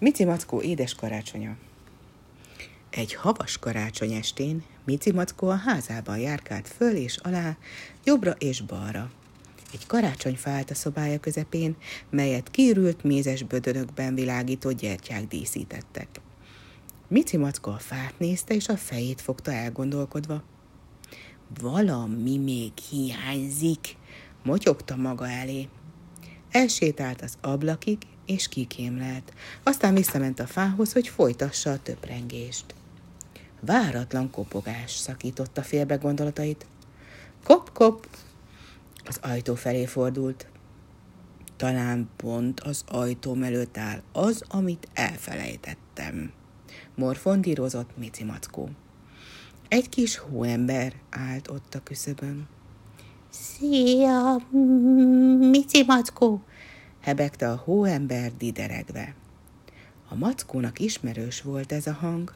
Mici Mackó édes karácsonya Egy havas karácsony estén Mici Mackó a házában járkált föl és alá, jobbra és balra. Egy karácsonyfa állt a szobája közepén, melyet kiürült mézes bödönökben világító gyertyák díszítettek. Mici Mackó a fát nézte, és a fejét fogta elgondolkodva. Valami még hiányzik, motyogta maga elé. Elsétált az ablakig, és kikémlelt. Aztán visszament a fához, hogy folytassa a töprengést. Váratlan kopogás szakította félbe gondolatait. Kop-kop! Az ajtó felé fordult. Talán pont az ajtóm előtt áll az, amit elfelejtettem. Morfondírozott Mici Mackó. Egy kis hóember állt ott a küszöbön. Szia, Mici Mackó! Hebegte a hóember dideregve. A mackónak ismerős volt ez a hang,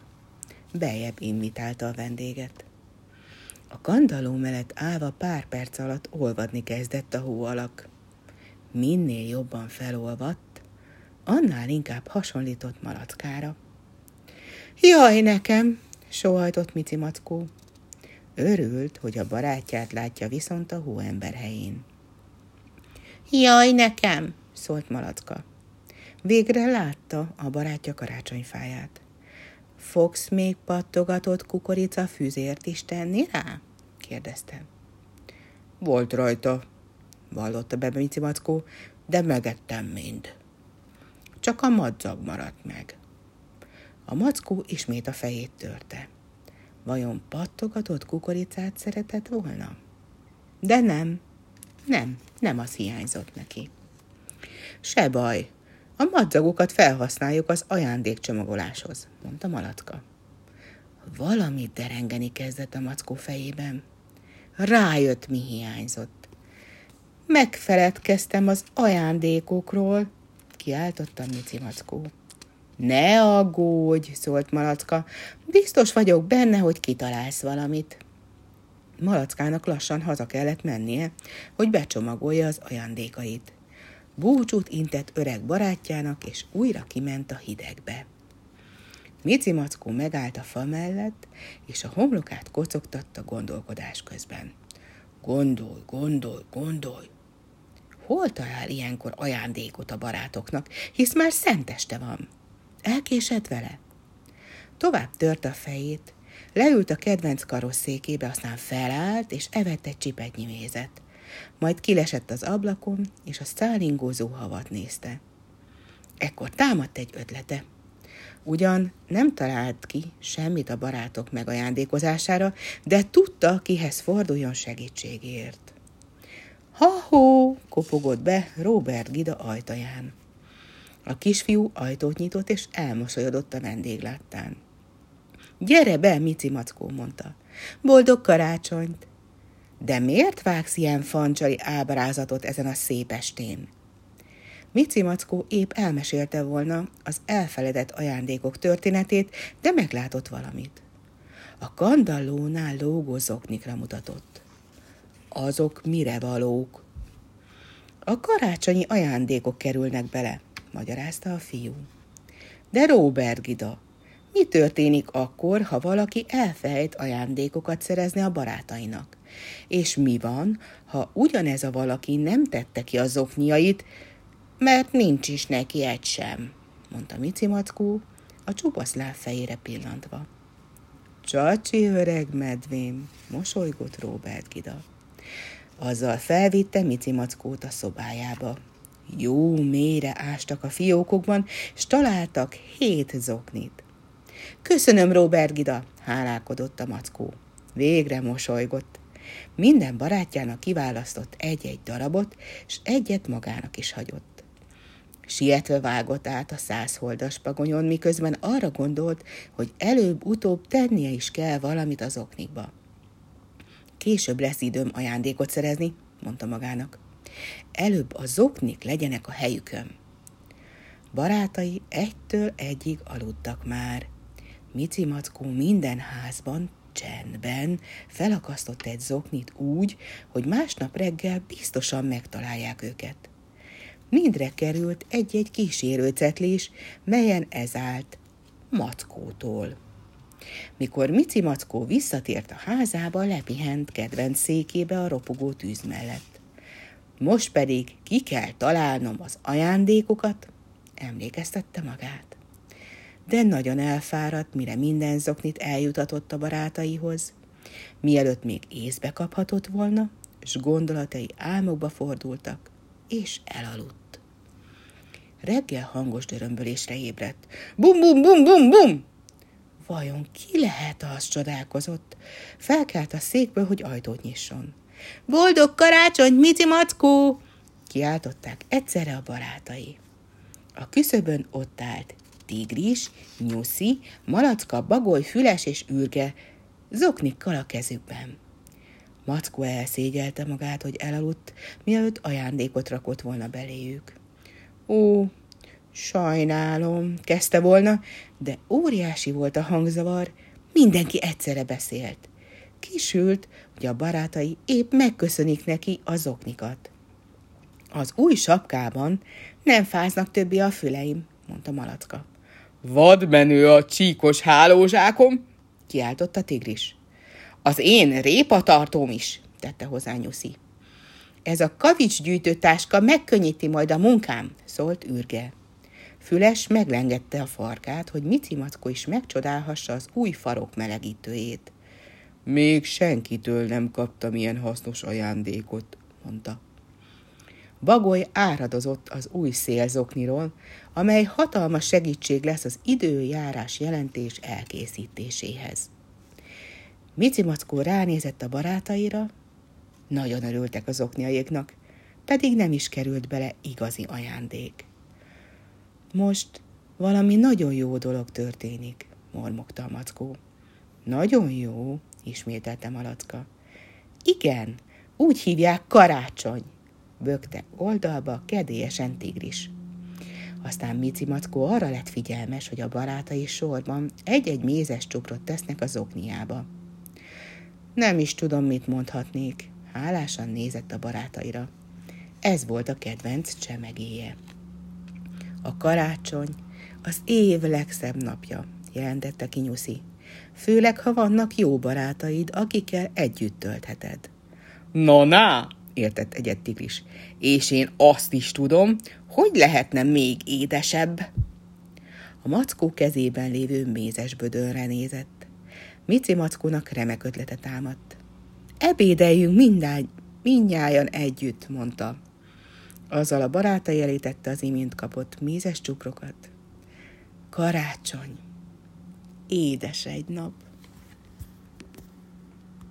bejebb invitálta a vendéget. A kandaló mellett állva pár perc alatt olvadni kezdett a hó alak. Minél jobban felolvadt, annál inkább hasonlított malackára. Jaj, nekem! sóhajtott Mici Mackó. Örült, hogy a barátját látja viszont a hóember helyén. Jaj, nekem! Szólt Malacka. Végre látta a barátja karácsonyfáját. Fogsz még pattogatott kukorica fűzért is tenni rá? kérdezte. Volt rajta, vallotta be Mici Mackó, de megettem mind. Csak a madzag maradt meg. A mackó ismét a fejét törte. Vajon pattogatott kukoricát szeretett volna? De nem, nem, nem az hiányzott neki. Se baj, a madzagokat felhasználjuk az ajándékcsomagoláshoz, mondta Malatka. Valami derengeni kezdett a mackó fejében. Rájött, mi hiányzott. Megfeledkeztem az ajándékokról, kiáltotta Mici Mackó. Ne aggódj, szólt Malacka, biztos vagyok benne, hogy kitalálsz valamit. Malackának lassan haza kellett mennie, hogy becsomagolja az ajándékait. Búcsút intett öreg barátjának, és újra kiment a hidegbe. Mici Mackó megállt a fa mellett, és a homlokát kocogtatta gondolkodás közben. Gondolj, gondolj, gondolj! Hol talál ilyenkor ajándékot a barátoknak, hisz már szenteste van? Elkésett vele? Tovább tört a fejét, leült a kedvenc karosszékébe, aztán felállt, és evett egy csipetnyi mézet. Majd kilesett az ablakon, és a szálingózó havat nézte. Ekkor támadt egy ötlete. Ugyan nem talált ki semmit a barátok megajándékozására, de tudta, kihez forduljon segítségért. Ha-hó, kopogott be Robert Gida ajtaján. A kisfiú ajtót nyitott, és elmosolyodott a vendégláttán. Gyere be, Mici Mackó, mondta. Boldog karácsonyt! De miért vágsz ilyen fancsali ábrázatot ezen a szép estén? Mici Mackó épp elmesélte volna az elfeledett ajándékok történetét, de meglátott valamit. A kandallónál lógó zoknikra mutatott. Azok mire valók? A karácsonyi ajándékok kerülnek bele, magyarázta a fiú. De Robert Gida, mi történik akkor, ha valaki elfelejt ajándékokat szerezni a barátainak? És mi van, ha ugyanez a valaki nem tette ki a zokniait, mert nincs is neki egy sem, mondta Mici Mackó, a csupasz láb fejére pillantva. Csacsi öreg medvém, mosolygott Robert Gida. Azzal felvitte Mici Mackót a szobájába. Jó mélyre ástak a fiókokban, és találtak hét zoknit. Köszönöm, Robert Gida, hálálkodott a mackó. Végre mosolygott. Minden barátjának kiválasztott egy-egy darabot, és egyet magának is hagyott. Sietve vágott át a százholdas pagonyon, miközben arra gondolt, hogy előbb-utóbb tennie is kell valamit az oknikba. Később lesz időm ajándékot szerezni, mondta magának. Előbb a zoknik legyenek a helyükön. Barátai egytől egyig aludtak már. Mici Mackó minden házban csendben felakasztott egy zoknit úgy, hogy másnap reggel biztosan megtalálják őket. mindre került egy-egy kísérőcetlés, melyen ez állt Mackótól. Mikor Mici Mackó visszatért a házába, lepihent kedvenc székébe a ropogó tűz mellett. Most pedig ki kell találnom az ajándékokat, emlékeztette magát. De nagyon elfáradt, mire minden zoknit eljutatott a barátaihoz. Mielőtt még észbe kaphatott volna, és gondolatai álmokba fordultak, és elaludt. Reggel hangos dörömbölésre ébredt. Bum, bum, bum, bum, bum! Vajon ki lehet az, csodálkozott. Felkelt a székből, hogy ajtót nyisson. Boldog karácsony, Mici Mackó! Kiáltották egyszerre a barátai. A küszöbön ott állt tigris, nyuszi, malacka, bagoly, füles és űrge, zoknikkal a kezükben. Mackó elszégyelte magát, hogy elaludt, mielőtt ajándékot rakott volna beléjük. Ó, sajnálom, kezdte volna, de óriási volt a hangzavar, mindenki egyszerre beszélt. Kisült, hogy a barátai épp megköszönik neki a zoknikat. Az új sapkában nem fáznak többi a füleim, mondta Malacka. Vadmenő a csíkos hálózsákom, kiáltotta Tigris. Az én répatartóm is, tette hozzá Nyuszi. Ez a kavicsgyűjtő táska megkönnyíti majd a munkám, szólt űrge. Füles meglengette a farkát, hogy Mici Mackó is megcsodálhassa az új farok melegítőjét. Még senkitől nem kaptam ilyen hasznos ajándékot, mondta. Bagoly áradozott az új szélzokniról, amely hatalmas segítség lesz az időjárás jelentés elkészítéséhez. Mici Mackó ránézett a barátaira, nagyon örültek az okniaiknak, pedig nem is került bele igazi ajándék. Most valami nagyon jó dolog történik, mormogta a mackó. Nagyon jó, ismételte Malacka. Igen, úgy hívják karácsony, bökte oldalba kedélyesen tigris. Aztán Mici Mackó arra lett figyelmes, hogy a barátai sorban egy-egy mézes csukrot tesznek az okniába. Nem is tudom, mit mondhatnék. Hálásan nézett a barátaira. Ez volt a kedvenc csemegéje. A karácsony az év legszebb napja, jelentette ki Nyuszi. Főleg, ha vannak jó barátaid, akikkel együtt töltheted. Na, na, értett egyet Tigris. És én azt is tudom, hogy lehetne még édesebb. A mackó kezében lévő mézes bödönre nézett. Mici mackónak remek ötlete támadt. Ebédeljünk mindágy, mindnyájan együtt, mondta. Azzal a barátai elé tette az imént kapott mézes csukrokat. Karácsony. Édes egy nap.